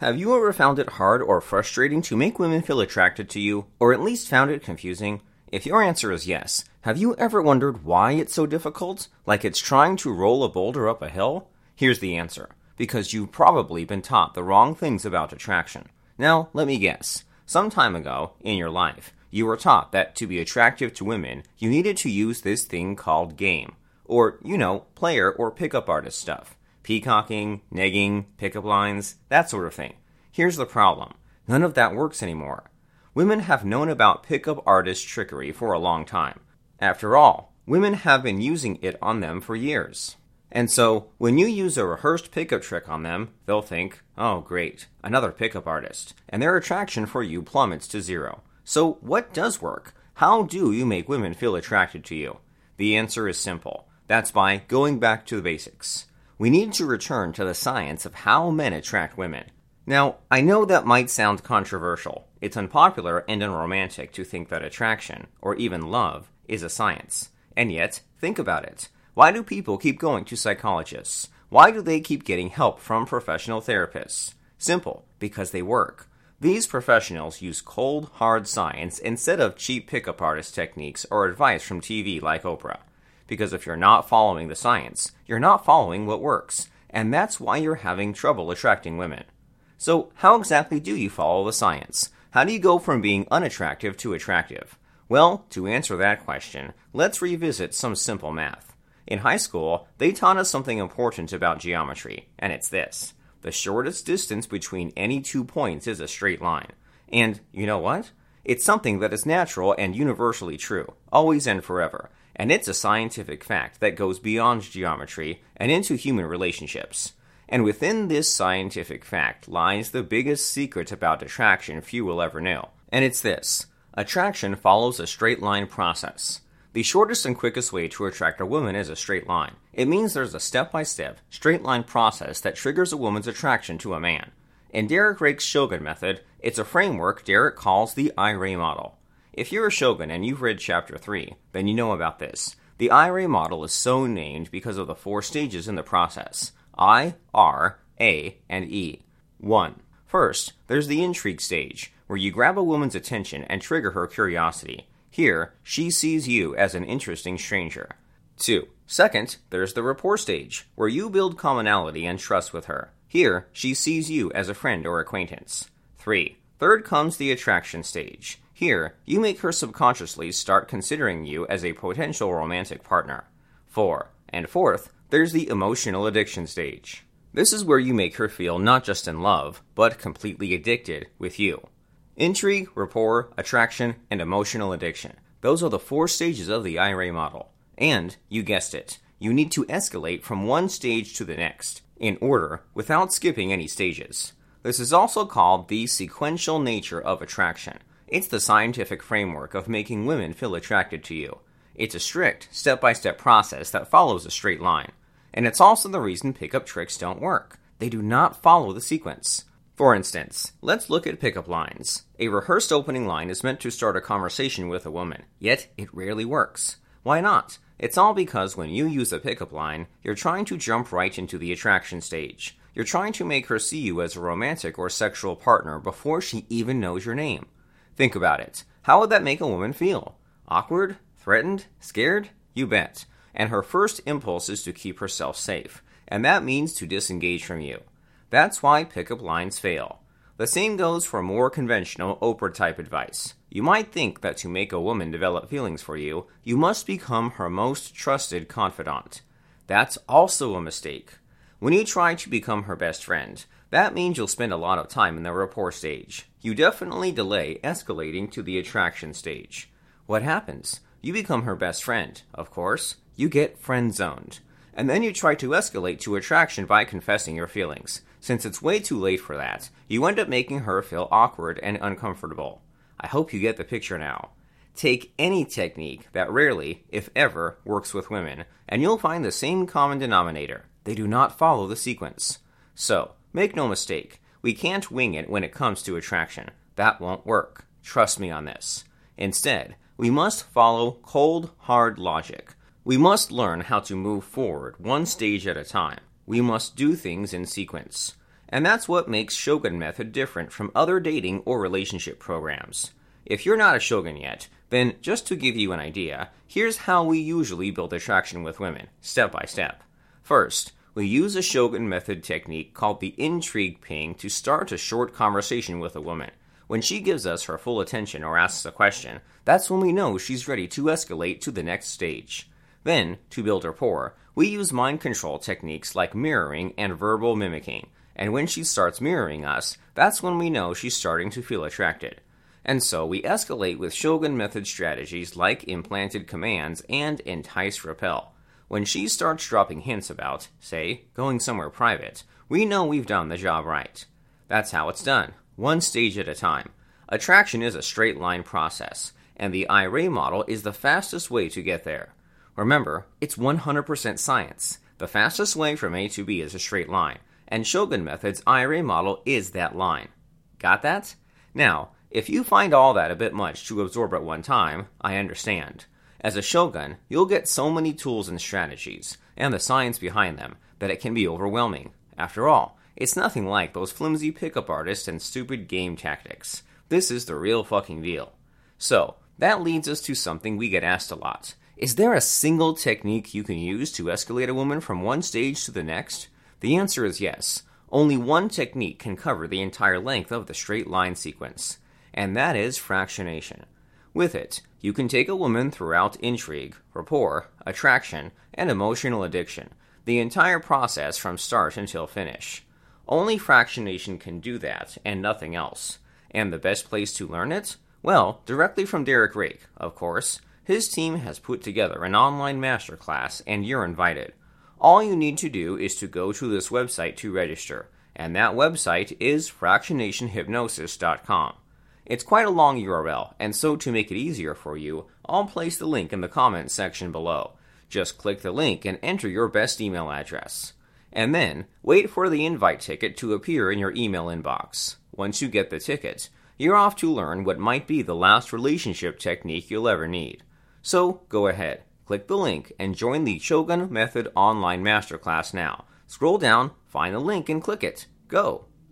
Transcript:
Have you ever found it hard or frustrating to make women feel attracted to you, or at least found it confusing? If your answer is yes, have you ever wondered why it's so difficult? Like it's trying to roll a boulder up a hill? Here's the answer because you've probably been taught the wrong things about attraction. Now, let me guess. Some time ago, in your life, you were taught that to be attractive to women, you needed to use this thing called game. Or, you know, player or pickup artist stuff peacocking, negging, pickup lines, that sort of thing. Here's the problem none of that works anymore. Women have known about pickup artist trickery for a long time. After all, women have been using it on them for years. And so, when you use a rehearsed pickup trick on them, they'll think, oh, great, another pickup artist, and their attraction for you plummets to zero. So, what does work? How do you make women feel attracted to you? The answer is simple. That's by going back to the basics we need to return to the science of how men attract women. Now, I know that might sound controversial. It's unpopular and unromantic to think that attraction, or even love, is a science. And yet, think about it. Why do people keep going to psychologists? Why do they keep getting help from professional therapists? Simple, because they work. These professionals use cold, hard science instead of cheap pickup artist techniques or advice from TV like Oprah because if you're not following the science, you're not following what works, and that's why you're having trouble attracting women. So, how exactly do you follow the science? How do you go from being unattractive to attractive? Well, to answer that question, let's revisit some simple math. In high school, they taught us something important about geometry, and it's this. The shortest distance between any two points is a straight line. And you know what? It's something that is natural and universally true, always and forever and it's a scientific fact that goes beyond geometry and into human relationships. And within this scientific fact lies the biggest secret about attraction few will ever know. And it's this attraction follows a straight line process. The shortest and quickest way to attract a woman is a straight line. It means there's a step by step, straight line process that triggers a woman's attraction to a man. In Derek Rake's Shogun method, it's a framework Derek calls the IRA model. If you're a shogun and you've read Chapter 3, then you know about this. The IRA model is so named because of the four stages in the process I, R, A, and E. 1. First, there's the intrigue stage, where you grab a woman's attention and trigger her curiosity. Here, she sees you as an interesting stranger. 2. Second, there's the rapport stage, where you build commonality and trust with her. Here, she sees you as a friend or acquaintance. 3. Third comes the attraction stage. Here, you make her subconsciously start considering you as a potential romantic partner. 4. And fourth, there's the emotional addiction stage. This is where you make her feel not just in love, but completely addicted with you. Intrigue, rapport, attraction, and emotional addiction. Those are the four stages of the IRA model. And, you guessed it, you need to escalate from one stage to the next, in order, without skipping any stages. This is also called the sequential nature of attraction. It's the scientific framework of making women feel attracted to you. It's a strict, step by step process that follows a straight line. And it's also the reason pickup tricks don't work. They do not follow the sequence. For instance, let's look at pickup lines. A rehearsed opening line is meant to start a conversation with a woman, yet it rarely works. Why not? It's all because when you use a pickup line, you're trying to jump right into the attraction stage. You're trying to make her see you as a romantic or sexual partner before she even knows your name. Think about it. How would that make a woman feel? Awkward? Threatened? Scared? You bet. And her first impulse is to keep herself safe, and that means to disengage from you. That's why pickup lines fail. The same goes for more conventional Oprah type advice. You might think that to make a woman develop feelings for you, you must become her most trusted confidant. That's also a mistake. When you try to become her best friend, that means you'll spend a lot of time in the rapport stage. You definitely delay escalating to the attraction stage. What happens? You become her best friend, of course. You get friend zoned. And then you try to escalate to attraction by confessing your feelings. Since it's way too late for that, you end up making her feel awkward and uncomfortable. I hope you get the picture now. Take any technique that rarely, if ever, works with women, and you'll find the same common denominator. They do not follow the sequence. So, Make no mistake, we can't wing it when it comes to attraction. That won't work. Trust me on this. Instead, we must follow cold, hard logic. We must learn how to move forward one stage at a time. We must do things in sequence. And that's what makes Shogun Method different from other dating or relationship programs. If you're not a Shogun yet, then just to give you an idea, here's how we usually build attraction with women, step by step. First, we use a Shogun Method technique called the intrigue ping to start a short conversation with a woman. When she gives us her full attention or asks a question, that's when we know she's ready to escalate to the next stage. Then, to build rapport, we use mind control techniques like mirroring and verbal mimicking. And when she starts mirroring us, that's when we know she's starting to feel attracted. And so we escalate with Shogun method strategies like implanted commands and entice repel. When she starts dropping hints about, say, going somewhere private, we know we've done the job right. That's how it's done, one stage at a time. Attraction is a straight line process, and the IRA model is the fastest way to get there. Remember, it's 100% science. The fastest way from A to B is a straight line, and Shogun Method's IRA model is that line. Got that? Now, if you find all that a bit much to absorb at one time, I understand. As a shogun, you'll get so many tools and strategies, and the science behind them, that it can be overwhelming. After all, it's nothing like those flimsy pickup artists and stupid game tactics. This is the real fucking deal. So, that leads us to something we get asked a lot. Is there a single technique you can use to escalate a woman from one stage to the next? The answer is yes. Only one technique can cover the entire length of the straight line sequence and that is fractionation. With it, you can take a woman throughout intrigue, rapport, attraction, and emotional addiction, the entire process from start until finish. Only fractionation can do that, and nothing else. And the best place to learn it? Well, directly from Derek Rake, of course. His team has put together an online masterclass, and you're invited. All you need to do is to go to this website to register, and that website is fractionationhypnosis.com. It's quite a long URL, and so to make it easier for you, I'll place the link in the comments section below. Just click the link and enter your best email address. And then, wait for the invite ticket to appear in your email inbox. Once you get the ticket, you're off to learn what might be the last relationship technique you'll ever need. So, go ahead, click the link, and join the Shogun Method Online Masterclass now. Scroll down, find the link, and click it. Go!